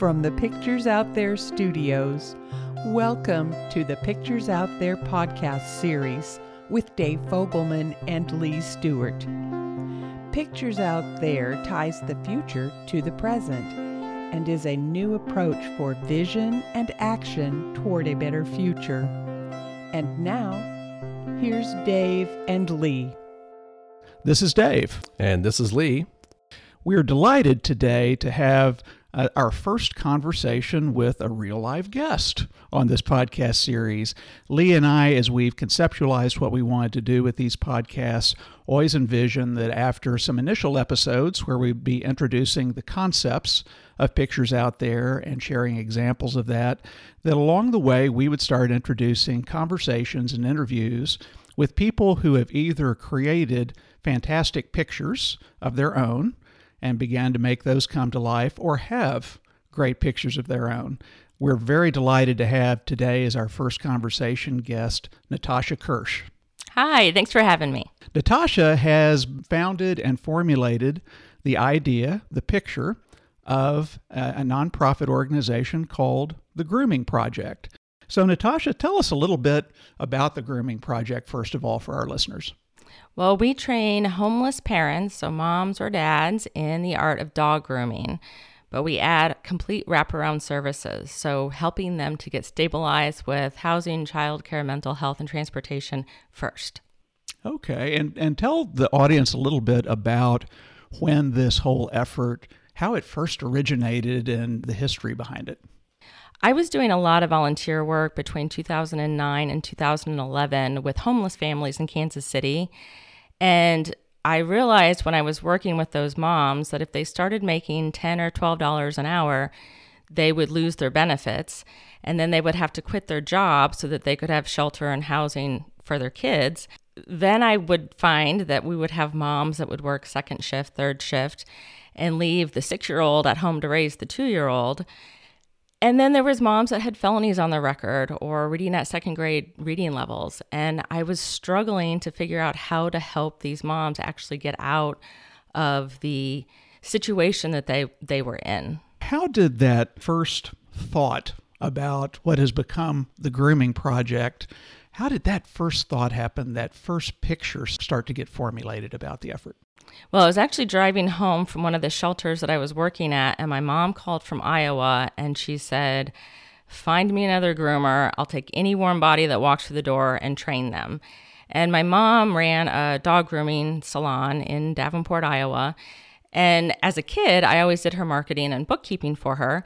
From the Pictures Out There studios, welcome to the Pictures Out There podcast series with Dave Fogelman and Lee Stewart. Pictures Out There ties the future to the present and is a new approach for vision and action toward a better future. And now, here's Dave and Lee. This is Dave. And this is Lee. We're delighted today to have uh, our first conversation with a real live guest on this podcast series. Lee and I, as we've conceptualized what we wanted to do with these podcasts, always envisioned that after some initial episodes where we'd be introducing the concepts of pictures out there and sharing examples of that, that along the way we would start introducing conversations and interviews with people who have either created fantastic pictures of their own and began to make those come to life or have great pictures of their own. We're very delighted to have today as our first conversation guest Natasha Kirsch. Hi, thanks for having me. Natasha has founded and formulated the idea, the picture of a, a nonprofit organization called the Grooming Project. So, Natasha, tell us a little bit about the Grooming Project, first of all, for our listeners. Well, we train homeless parents, so moms or dads, in the art of dog grooming, but we add complete wraparound services, so helping them to get stabilized with housing, childcare, mental health, and transportation first. Okay, and and tell the audience a little bit about when this whole effort, how it first originated, and the history behind it. I was doing a lot of volunteer work between 2009 and 2011 with homeless families in Kansas City. And I realized when I was working with those moms that if they started making 10 or $12 an hour, they would lose their benefits and then they would have to quit their job so that they could have shelter and housing for their kids. Then I would find that we would have moms that would work second shift, third shift, and leave the six year old at home to raise the two year old. And then there was moms that had felonies on their record or reading at second grade reading levels. And I was struggling to figure out how to help these moms actually get out of the situation that they, they were in. How did that first thought about what has become the grooming project, how did that first thought happen, that first picture start to get formulated about the effort? Well, I was actually driving home from one of the shelters that I was working at, and my mom called from Iowa and she said, Find me another groomer. I'll take any warm body that walks through the door and train them. And my mom ran a dog grooming salon in Davenport, Iowa. And as a kid, I always did her marketing and bookkeeping for her.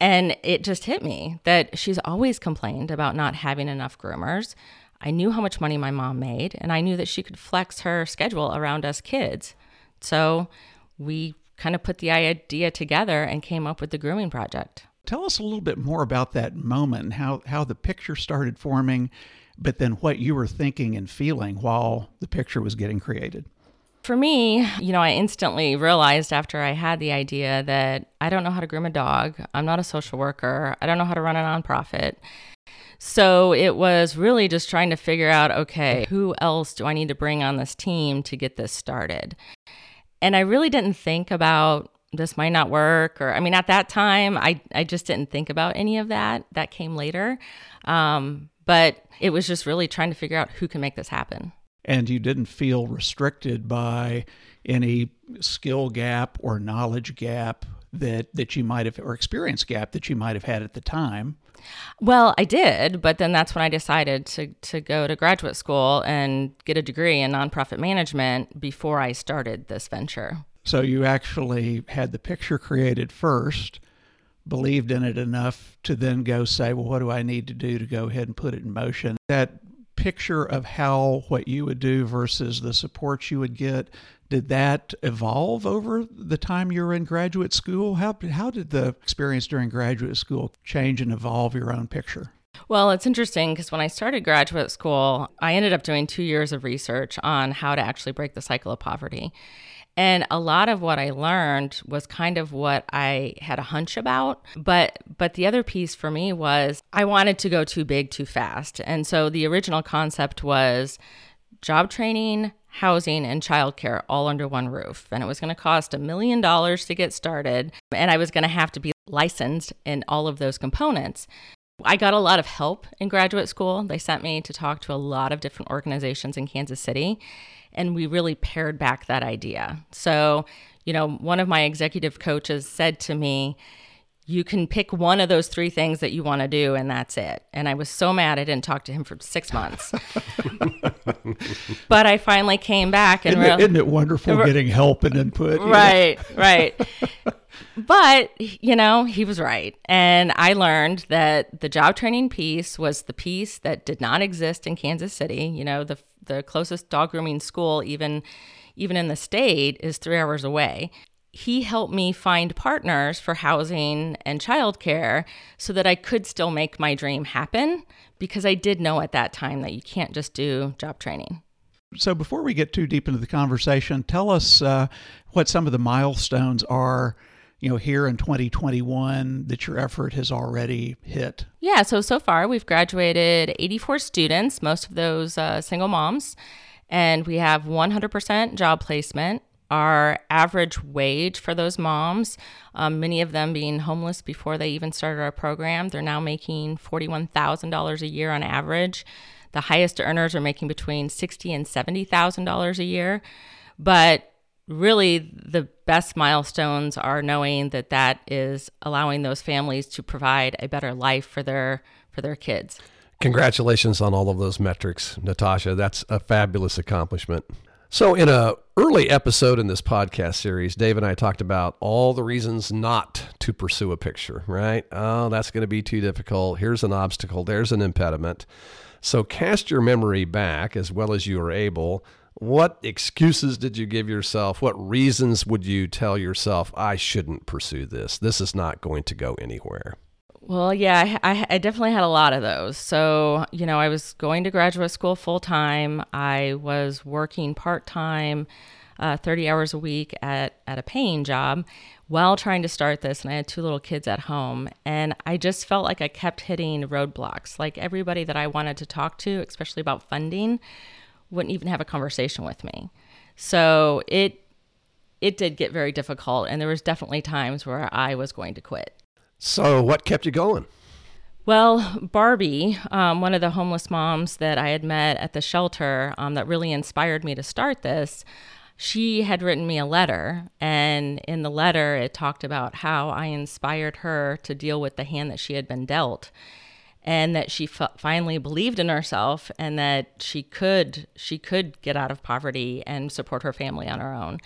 And it just hit me that she's always complained about not having enough groomers. I knew how much money my mom made, and I knew that she could flex her schedule around us kids. So we kind of put the idea together and came up with the grooming project. Tell us a little bit more about that moment and how, how the picture started forming, but then what you were thinking and feeling while the picture was getting created. For me, you know, I instantly realized after I had the idea that I don't know how to groom a dog. I'm not a social worker. I don't know how to run a nonprofit. So it was really just trying to figure out okay, who else do I need to bring on this team to get this started? And I really didn't think about this might not work or I mean at that time I I just didn't think about any of that. That came later. Um, but it was just really trying to figure out who can make this happen. And you didn't feel restricted by any skill gap or knowledge gap that that you might have or experience gap that you might have had at the time. Well, I did, but then that's when I decided to to go to graduate school and get a degree in nonprofit management before I started this venture. So you actually had the picture created first, believed in it enough to then go say, well, what do I need to do to go ahead and put it in motion? That picture of how what you would do versus the support you would get did that evolve over the time you were in graduate school? How, how did the experience during graduate school change and evolve your own picture? Well, it's interesting because when I started graduate school, I ended up doing two years of research on how to actually break the cycle of poverty. And a lot of what I learned was kind of what I had a hunch about. But but the other piece for me was I wanted to go too big too fast. And so the original concept was job training, housing and childcare all under one roof. And it was going to cost a million dollars to get started. And I was going to have to be licensed in all of those components. I got a lot of help in graduate school. They sent me to talk to a lot of different organizations in Kansas City, and we really pared back that idea. So, you know, one of my executive coaches said to me, you can pick one of those three things that you want to do and that's it. And i was so mad i didn't talk to him for six months. But i finally came back and isn't, it, isn't it wonderful getting help and input? Right right. But you know he was right. And i learned that the job training piece was the piece that did not exist in kansas city. You know the the closest dog grooming school even even in the state is three hours away he helped me find partners for housing and childcare so that I could still make my dream happen because I did know at that time that you can't just do job training. So, before we get too deep into the conversation, tell us uh, what some of the milestones are, you know, here in 2021 that your effort has already hit. Yeah, so so far we've graduated 84 students, most of those uh, single moms, and we have 100% job placement our average wage for those moms, um, many of them being homeless before they even started our program, they're now making $41,000 a year on average. The highest earners are making between $60 and $70,000 a year. But really, the best milestones are knowing that that is allowing those families to provide a better life for their for their kids. Congratulations on all of those metrics, Natasha. That's a fabulous accomplishment. So, in a early episode in this podcast series, Dave and I talked about all the reasons not to pursue a picture, right? Oh, that's going to be too difficult. Here's an obstacle. There's an impediment. So, cast your memory back as well as you are able. What excuses did you give yourself? What reasons would you tell yourself, I shouldn't pursue this? This is not going to go anywhere? Well, yeah, I, I, definitely had a lot of those. So, you know, I was going to graduate school full time. I was working part time, uh, 30 hours a week at, at a paying job while trying to start this. And I had two little kids at home. And I just felt like I kept hitting roadblocks. Like everybody that I wanted to talk to, especially about funding, wouldn't even have a conversation with me. So it, it did get very difficult. And there was definitely times where I was going to quit. So, what kept you going? Well, Barbie, um, one of the homeless moms that I had met at the shelter um, that really inspired me to start this, she had written me a letter. And in the letter, it talked about how I inspired her to deal with the hand that she had been dealt and that she f- finally believed in herself and that she could she could get out of poverty and support her family on her own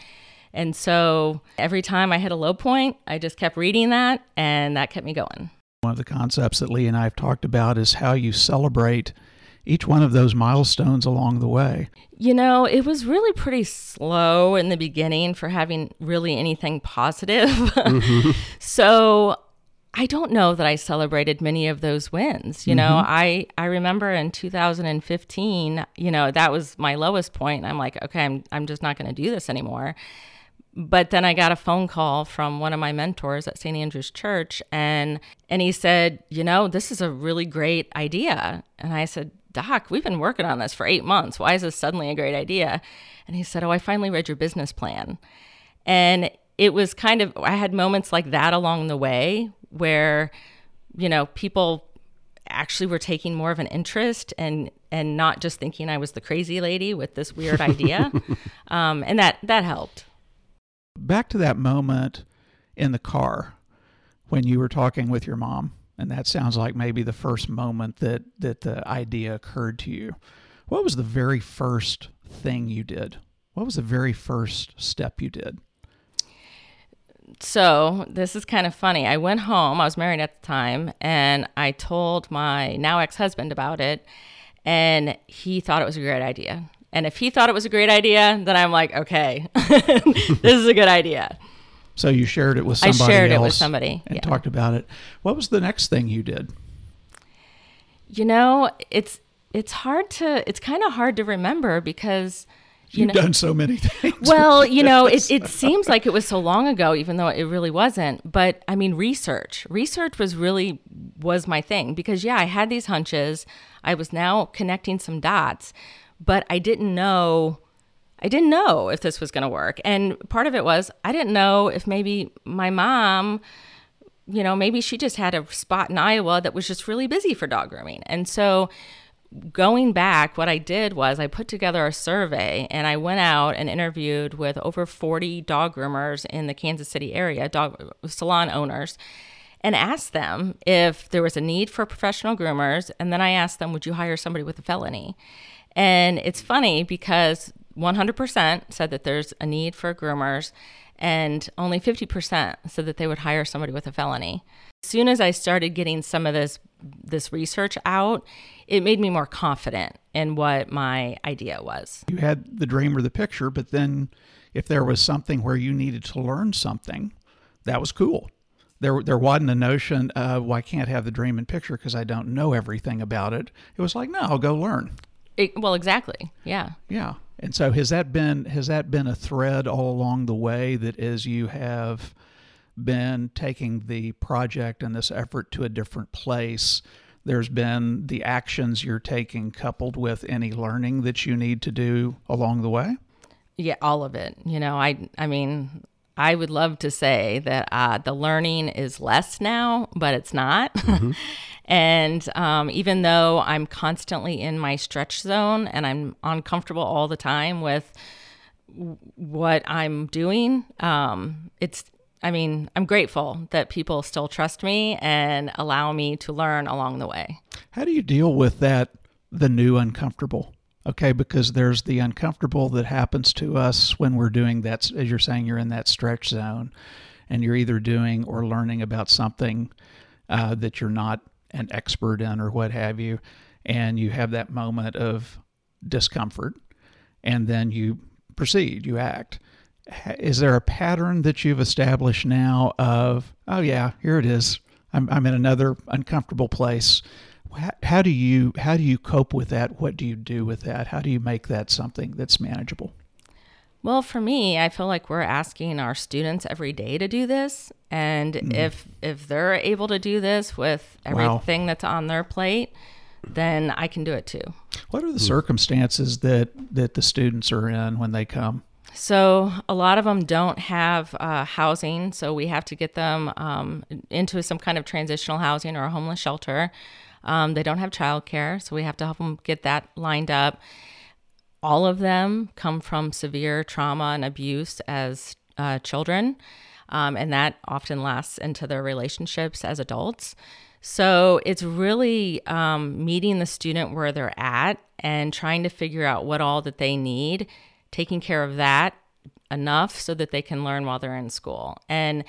and so every time I hit a low point, I just kept reading that, and that kept me going. One of the concepts that Lee and I have talked about is how you celebrate each one of those milestones along the way. You know, it was really pretty slow in the beginning for having really anything positive. Mm-hmm. so I don't know that I celebrated many of those wins. You mm-hmm. know, I I remember in 2015, you know, that was my lowest point. I'm like, okay, I'm I'm just not going to do this anymore but then I got a phone call from one of my mentors at St. Andrew's Church and and he said, "You know, this is a really great idea." And I said, "Doc, we've been working on this for 8 months. Why is this suddenly a great idea?" And he said, "Oh, I finally read your business plan." And it was kind of I had moments like that along the way where you know, people actually were taking more of an interest and and not just thinking I was the crazy lady with this weird idea. um, and that that helped. Back to that moment in the car when you were talking with your mom, and that sounds like maybe the first moment that, that the idea occurred to you. What was the very first thing you did? What was the very first step you did? So, this is kind of funny. I went home, I was married at the time, and I told my now ex husband about it, and he thought it was a great idea. And if he thought it was a great idea, then I'm like, okay, this is a good idea. So you shared it with somebody I shared it with somebody and yeah. talked about it. What was the next thing you did? You know, it's it's hard to it's kind of hard to remember because you have done so many things. Well, you know, it, it seems like it was so long ago, even though it really wasn't. But I mean, research. Research was really was my thing because yeah, I had these hunches. I was now connecting some dots but I didn't know I didn't know if this was going to work. And part of it was I didn't know if maybe my mom you know, maybe she just had a spot in Iowa that was just really busy for dog grooming. And so going back, what I did was I put together a survey and I went out and interviewed with over 40 dog groomers in the Kansas City area, dog salon owners, and asked them if there was a need for professional groomers. And then I asked them, would you hire somebody with a felony? And it's funny because 100% said that there's a need for groomers, and only 50% said that they would hire somebody with a felony. As soon as I started getting some of this this research out, it made me more confident in what my idea was. You had the dream or the picture, but then if there was something where you needed to learn something, that was cool. There, there wasn't a notion of, well, I can't have the dream and picture because I don't know everything about it. It was like, no, I'll go learn. It, well, exactly. Yeah. Yeah. And so has that been has that been a thread all along the way that as you have been taking the project and this effort to a different place, there's been the actions you're taking coupled with any learning that you need to do along the way? Yeah, all of it. You know, I I mean, I would love to say that uh, the learning is less now, but it's not. Mm-hmm. and um, even though I'm constantly in my stretch zone and I'm uncomfortable all the time with what I'm doing, um, it's I mean, I'm grateful that people still trust me and allow me to learn along the way. How do you deal with that, the new uncomfortable? Okay, because there's the uncomfortable that happens to us when we're doing that, as you're saying, you're in that stretch zone and you're either doing or learning about something uh, that you're not an expert in or what have you. And you have that moment of discomfort and then you proceed, you act is there a pattern that you've established now of oh yeah here it is i'm, I'm in another uncomfortable place how, how do you how do you cope with that? What do you do with that? How do you make that something that's manageable? Well for me i feel like we're asking our students every day to do this. And mm. if if they're able to do this with everything wow. that's on their plate then i can do it too. What are the circumstances that that the students are in when they come? So a lot of them don't have uh, housing, so we have to get them um, into some kind of transitional housing or a homeless shelter. Um, they don't have childcare, so we have to help them get that lined up. All of them come from severe trauma and abuse as uh, children, um, and that often lasts into their relationships as adults. So it's really um, meeting the student where they're at and trying to figure out what all that they need taking care of that enough so that they can learn while they're in school. And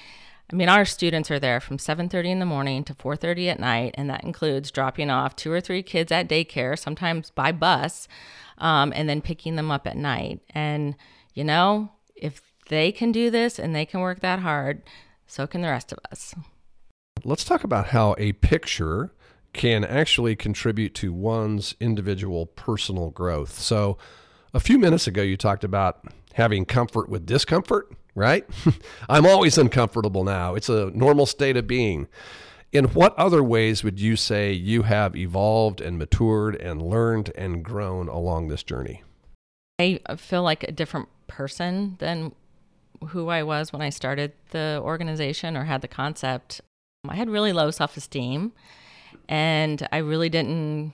I mean, our students are there from 7:30 in the morning to 4:30 at night, and that includes dropping off two or three kids at daycare, sometimes by bus, um, and then picking them up at night. And you know, if they can do this and they can work that hard, so can the rest of us. Let's talk about how a picture can actually contribute to one's individual personal growth. So, a few minutes ago, you talked about having comfort with discomfort, right? I'm always uncomfortable now. It's a normal state of being. In what other ways would you say you have evolved and matured and learned and grown along this journey? I feel like a different person than who I was when I started the organization or had the concept. I had really low self esteem and I really didn't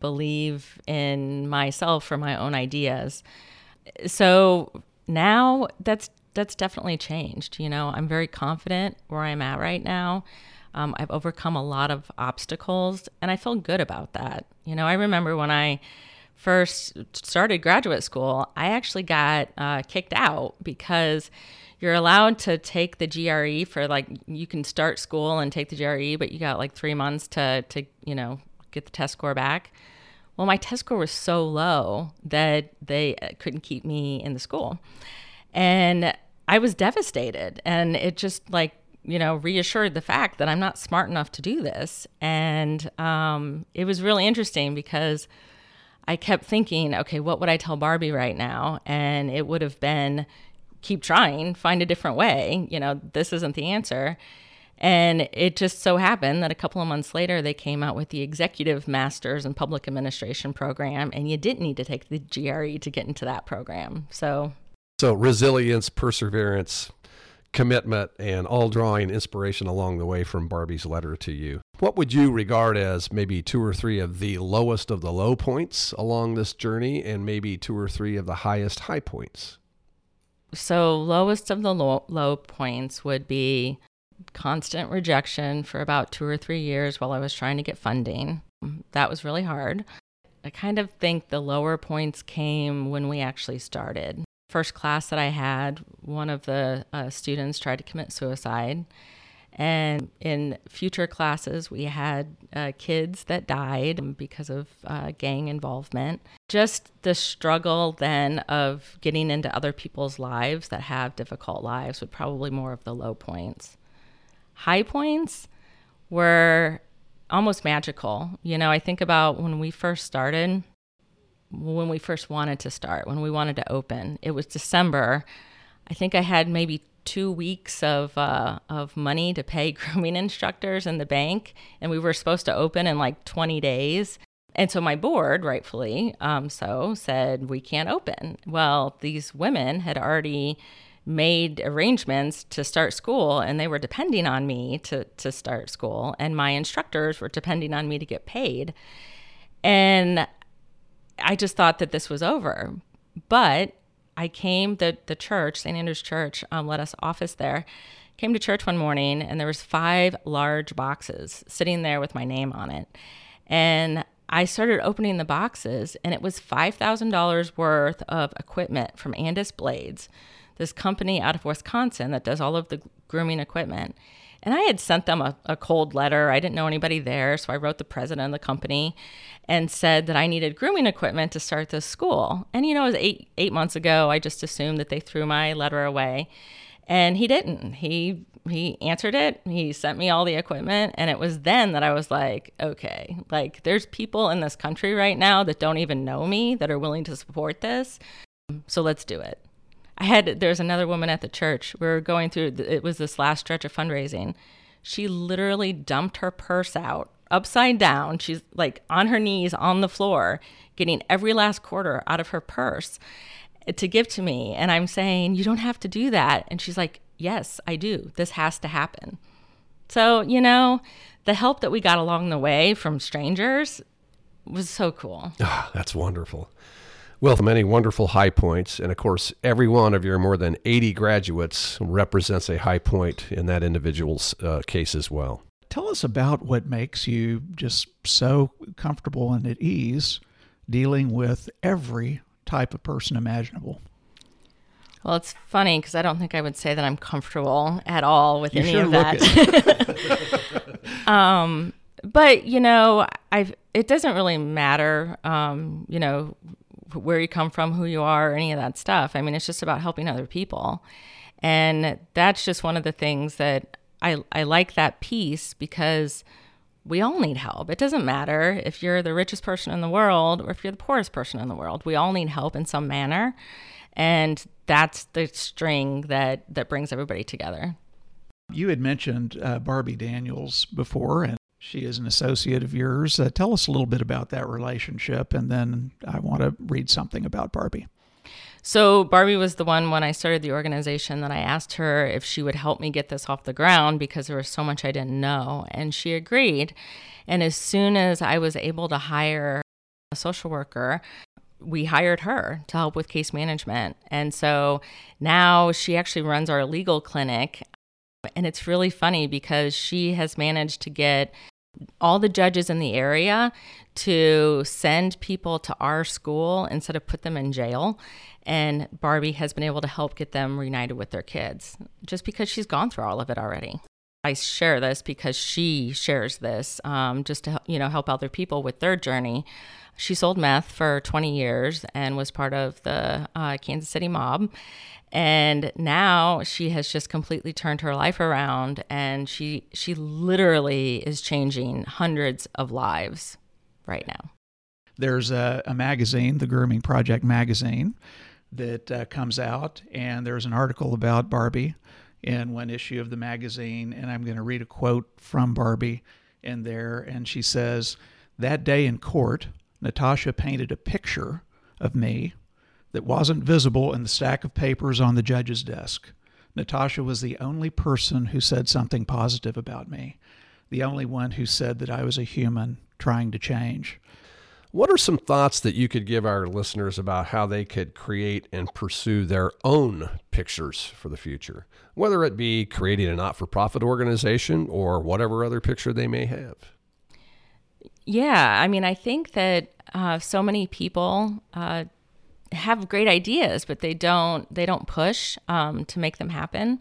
believe in myself or my own ideas. So now that's that's definitely changed. You know, I'm very confident where I'm at right now. Um, I've overcome a lot of obstacles, and I feel good about that. You know, I remember when I first started graduate school, I actually got uh, kicked out because you're allowed to take the GRE for like you can start school and take the GRE, but you got like three months to to you know get the test score back. Well, my test score was so low that they couldn't keep me in the school. And I was devastated. And it just like, you know, reassured the fact that I'm not smart enough to do this. And um, it was really interesting because I kept thinking, okay, what would I tell Barbie right now? And it would have been keep trying, find a different way. You know, this isn't the answer. And it just so happened that a couple of months later, they came out with the Executive Masters in Public Administration program, and you didn't need to take the GRE to get into that program. So, so resilience, perseverance, commitment and all drawing inspiration along the way from Barbie's letter to you. What would you regard as maybe two or three of the lowest of the low points along this journey and maybe two or three of the highest high points? So, lowest of the low, low points would be constant rejection for about two or three years while I was trying to get funding. That was really hard. I kind of think the lower points came when we actually started. First class that I had, one of the uh, students tried to commit suicide. And in future classes, we had uh, kids that died because of uh, gang involvement. Just the struggle then of getting into other people's lives that have difficult lives would probably more of the low points. High points were almost magical. You know, I think about when we first started, when we first wanted to start, when we wanted to open. It was December. I think I had maybe two weeks of uh, of money to pay grooming instructors in the bank, and we were supposed to open in like 20 days. And so my board, rightfully um, so, said we can't open. Well, these women had already made arrangements to start school and they were depending on me to, to start school and my instructors were depending on me to get paid. And i just thought that this was over. But i came the, the church st andrew's church um, let us office there came to church one morning and there was five large boxes sitting there with my name on it. And I started opening the boxes, and it was $5,000 worth of equipment from Andis Blades, this company out of Wisconsin that does all of the grooming equipment. And I had sent them a, a, cold letter. I didn't know anybody there. So I wrote the president of the company and said that I needed grooming equipment to start this school. And, you know, it was eight, eight months ago. I just assumed that they threw my letter away. And he didn't. He he answered it. He sent me all the equipment. And it was then that I was like, okay, like there's people in this country right now that don't even know me that are willing to support this. So let's do it. I had there's another woman at the church. We were going through it was this last stretch of fundraising. She literally dumped her purse out upside down. She's like on her knees on the floor, getting every last quarter out of her purse eh, to give to me. And I'm saying, "You don't have to do that." And she's like, "Yes, I do. This has to happen." So, you know, the help that we got along the way from strangers was so cool. Oh, that's wonderful. Well, many wonderful high points. And of course, every one of your more than 80 graduates represents a high point in that individual's uh, case as well. Tell us about what makes you just so comfortable and at ease dealing with every type of person imaginable. Well, it's funny because I don't think I would say that I'm comfortable at all with you any of that. um, but you know, I've it doesn't really matter. Um, you know, where you come from, who you are, any of that stuff. I mean, it's just about helping other people. And that's just one of the things that I, I like that piece because we all need help. It doesn't matter if you're the richest person in the world or if you're the poorest person in the world. We all need help in some manner. And that's the string that, that brings everybody together. You had mentioned uh, Barbie Daniels before, and she is an associate of yours. Uh, tell us a little bit about that relationship, and then I want to read something about Barbie. So, Barbie was the one when I started the organization that I asked her if she would help me get this off the ground because there was so much I didn't know. And she agreed. And as soon as I was able to hire a social worker, we hired her to help with case management. And so now she actually runs our legal clinic and it's really funny because she has managed to get all the judges in the area to send people to our school instead of put them in jail. And Barbie has been able to help get them reunited with their kids just because she's gone through all of it already. I share this because she shares this um, just to you know help other people with their journey. She sold meth for 20 years and was part of the uh, Kansas City mob, and now she has just completely turned her life around and she she literally is changing hundreds of lives right now there's a, a magazine the grooming project magazine that uh, comes out and there's an article about barbie in one issue of the magazine and i'm going to read a quote from barbie in there and she says that day in court natasha painted a picture of me that wasn't visible in the stack of papers on the judge's desk. Natasha was the only person who said something positive about me, the only one who said that I was a human trying to change. What are some thoughts that you could give our listeners about how they could create and pursue their own pictures for the future, whether it be creating a not for profit organization or whatever other picture they may have? Yeah, I mean, I think that uh, so many people uh, have great ideas, but they don't they don't push um, to make them happen.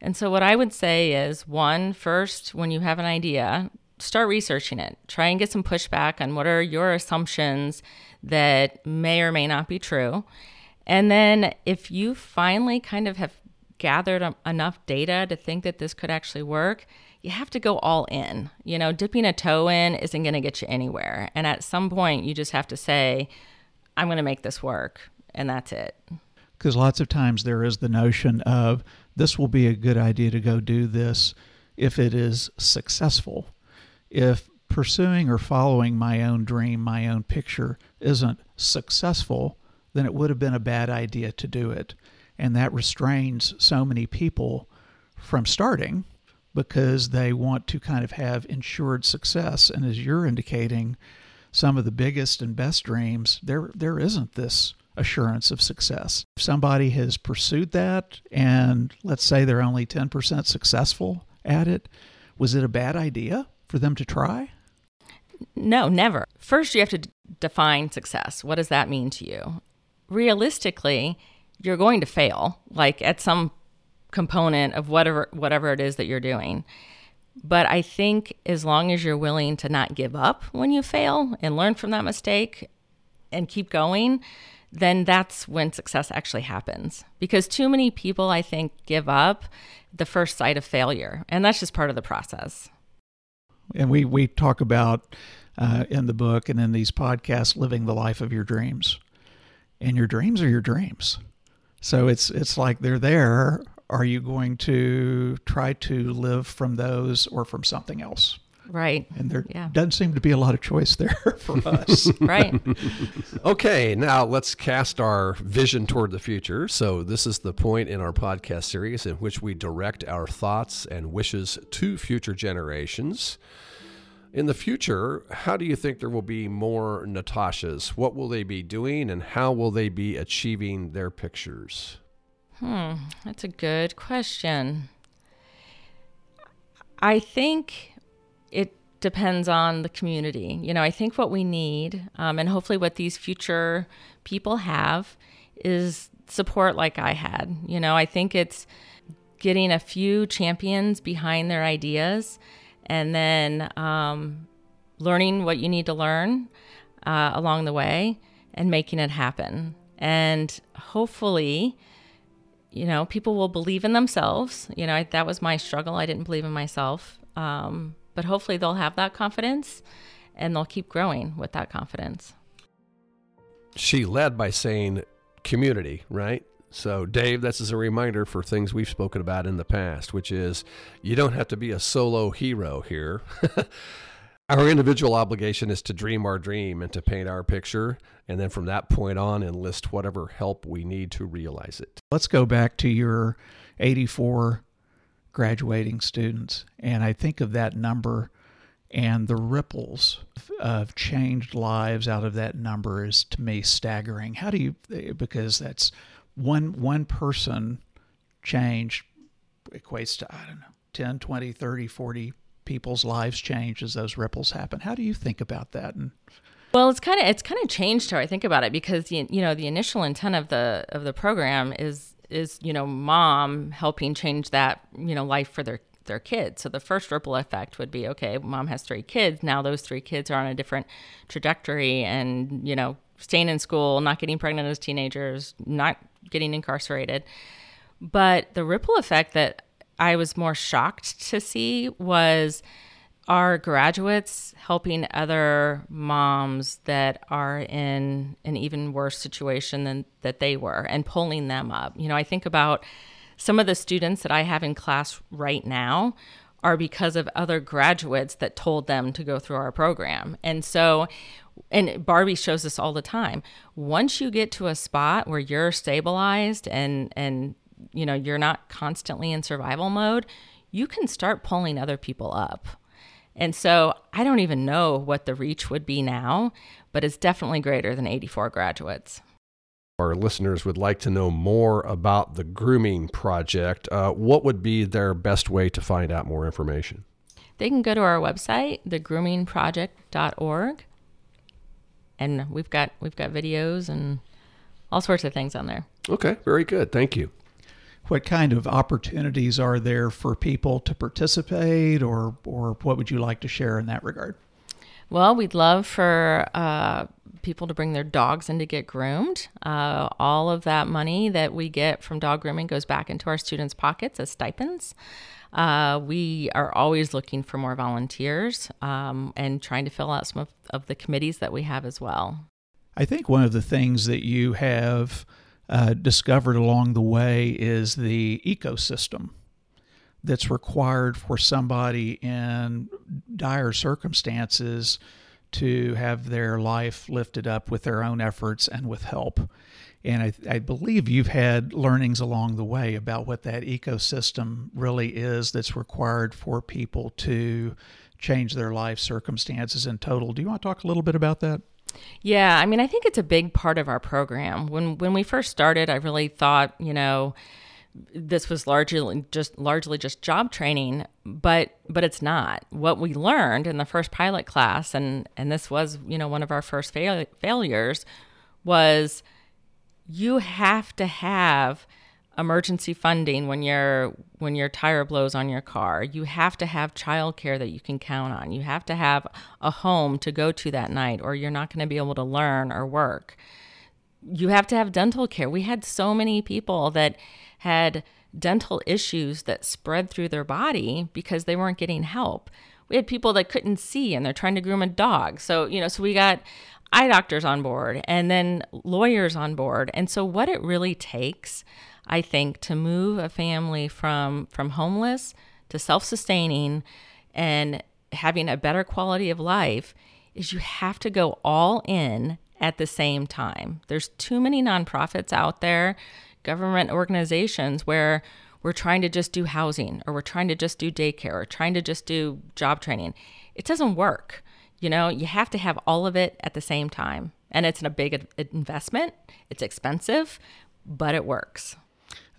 And so, what I would say is one, first, when you have an idea, start researching it. Try and get some pushback on what are your assumptions that may or may not be true. And then if you finally kind of have gathered enough data to think that this could actually work, you have to go all in. You know, dipping a toe in isn't going to get you anywhere. And at some point, you just have to say, I'm going to make this work. And that's it. Because lots of times there is the notion of this will be a good idea to go do this if it is successful if pursuing or following my own dream, my own picture isn't successful, then it would have been a bad idea to do it. And that restrains so many people from starting because they want to kind of have ensured success. And as you're indicating, some of the biggest and best dreams, there there isn't this assurance of success. If somebody has pursued that and let's say they're only 10% successful at it, was it a bad idea? For them to try? No, never. First, you have to d- define success. What does that mean to you? Realistically, you're going to fail, like at some component of whatever whatever it is that you're doing. But I think as long as you're willing to not give up when you fail and learn from that mistake and keep going, then that's when success actually happens. Because too many people, I think, give up the first sight of failure, and that's just part of the process and we we talk about uh, in the book and in these podcasts living the life of your dreams, and your dreams are your dreams. So it's it's like they're there. Are you going to try to live from those or from something else? Right. And there yeah. doesn't seem to be a lot of choice there for us. right. okay, now let's cast our vision toward the future. So, this is the point in our podcast series in which we direct our thoughts and wishes to future generations. In the future, how do you think there will be more Natashas? What will they be doing and how will they be achieving their pictures? Hmm, that's a good question. I think it depends on the community. You know, I think what we need, um, and hopefully what these future people have, is support like I had. You know, I think it's getting a few champions behind their ideas and then um, learning what you need to learn uh, along the way and making it happen. And hopefully, you know, people will believe in themselves. You know, I, that was my struggle. I didn't believe in myself. Um, but hopefully they'll have that confidence and they'll keep growing with that confidence. She led by saying community, right? So, Dave, this is a reminder for things we've spoken about in the past, which is you don't have to be a solo hero here. our individual obligation is to dream our dream and to paint our picture, and then from that point on, enlist whatever help we need to realize it. Let's go back to your 84 graduating students. And I think of that number and the ripples of changed lives out of that number is to me staggering. How do you, because that's one, one person change equates to, I don't know, 10, 20, 30, 40 people's lives change as those ripples happen. How do you think about that? And well, it's kind of it's kind of changed how I think about it because the, you know the initial intent of the of the program is is you know mom helping change that you know life for their their kids. So the first ripple effect would be okay, mom has three kids. Now those three kids are on a different trajectory and, you know, staying in school, not getting pregnant as teenagers, not getting incarcerated. But the ripple effect that I was more shocked to see was are graduates helping other moms that are in an even worse situation than that they were and pulling them up. You know, I think about some of the students that I have in class right now are because of other graduates that told them to go through our program. And so and Barbie shows this all the time. Once you get to a spot where you're stabilized and and you know, you're not constantly in survival mode, you can start pulling other people up. And so I don't even know what the reach would be now, but it's definitely greater than 84 graduates. Our listeners would like to know more about the grooming project. Uh, what would be their best way to find out more information? They can go to our website, thegroomingproject.org, and we've got we've got videos and all sorts of things on there. Okay, very good. Thank you. What kind of opportunities are there for people to participate, or or what would you like to share in that regard? Well, we'd love for uh, people to bring their dogs in to get groomed. Uh, all of that money that we get from dog grooming goes back into our students' pockets as stipends. Uh, we are always looking for more volunteers um, and trying to fill out some of, of, the committees that we have as well. I think one of the things that you have uh, discovered along the way is the ecosystem that's required for somebody in dire circumstances to have their life lifted up with their own efforts and with help. And I, I, believe you've had learnings along the way about what that ecosystem really is that's required for people to change their life circumstances in total. Do you want to talk a little bit about that? Yeah, I mean, I think it's a big part of our program. When when we first started, I really thought, you know, this was largely just largely just job training but but it's not what we learned in the first pilot class and and this was you know one of our first fail- failures was you have to have emergency funding when your when your tire blows on your car you have to have childcare that you can count on you have to have a home to go to that night or you're not going to be able to learn or work you have to have dental care we had so many people that had dental issues that spread through their body because they weren't getting help. We had people that couldn't see and they're trying to groom a dog. So, you know, so we got eye doctors on board and then lawyers on board. And so what it really takes, I think, to move a family from from homeless to self-sustaining and having a better quality of life is you have to go all in at the same time. There's too many nonprofits out there government organizations where we're trying to just do housing or we're trying to just do daycare or trying to just do job training. It doesn't work. You know, you have to have all of it at the same time. And it's a big investment, it's expensive, but it works.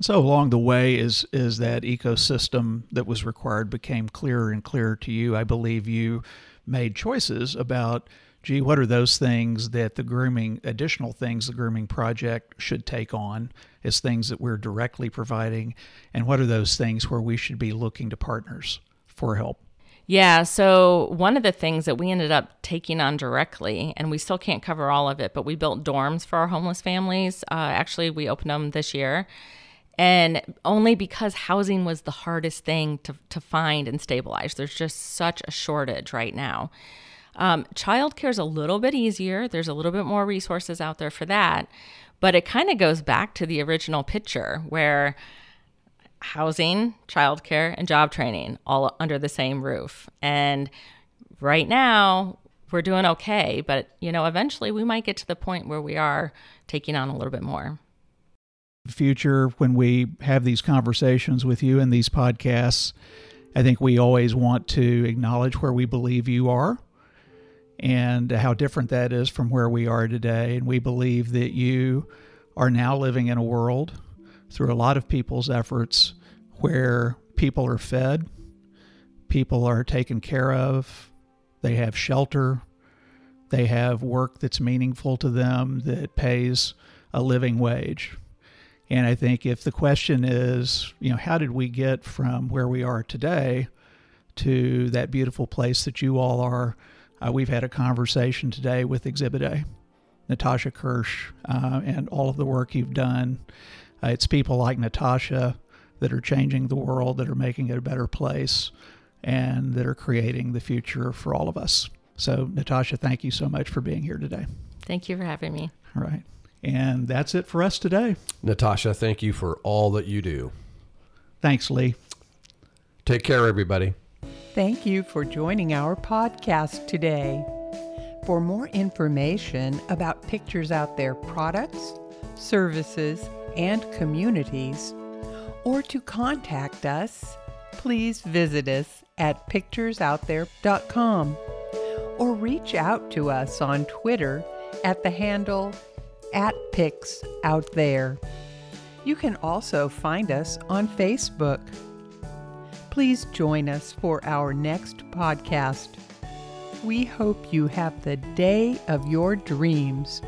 So along the way, is is that ecosystem that was required became clearer and clearer to you. I believe you made choices about gee, what are those things that the grooming, additional things the grooming project should take on as things that we're directly providing? And what are those things where we should be looking to partners for help? Yeah, so one of the things that we ended up taking on directly, and we still can't cover all of it, but we built dorms for our homeless families. Uh, actually, we opened them this year. And only because housing was the hardest thing to, to find and stabilize. There's just such a shortage right now. Um, childcare is a little bit easier. There's a little bit more resources out there for that. But it kind of goes back to the original picture where housing, childcare, and job training all under the same roof. And right now, we're doing okay. But, you know, eventually we might get to the point where we are taking on a little bit more future when we have these conversations with you in these podcasts i think we always want to acknowledge where we believe you are and how different that is from where we are today. And we believe that you are now living in a world through a lot of people's efforts where people are fed, people are taken care of, they have shelter, they have work that's meaningful to them that pays a living wage. And I think if the question is, you know, how did we get from where we are today to that beautiful place that you all are? Uh, we've had a conversation today with Exhibit A, Natasha Kirsch, uh, and all of the work you've done. Uh, it's people like Natasha that are changing the world, that are making it a better place, and that are creating the future for all of us. So, Natasha, thank you so much for being here today. Thank you for having me. All right. And that's it for us today. Natasha, thank you for all that you do. Thanks, Lee. Take care, everybody. Thank you for joining our podcast today. For more information about Pictures Out There products, services, and communities, or to contact us, please visit us at picturesouthere.com or reach out to us on Twitter at the handle at Pics Out There. You can also find us on Facebook. Please join us for our next podcast. We hope you have the day of your dreams.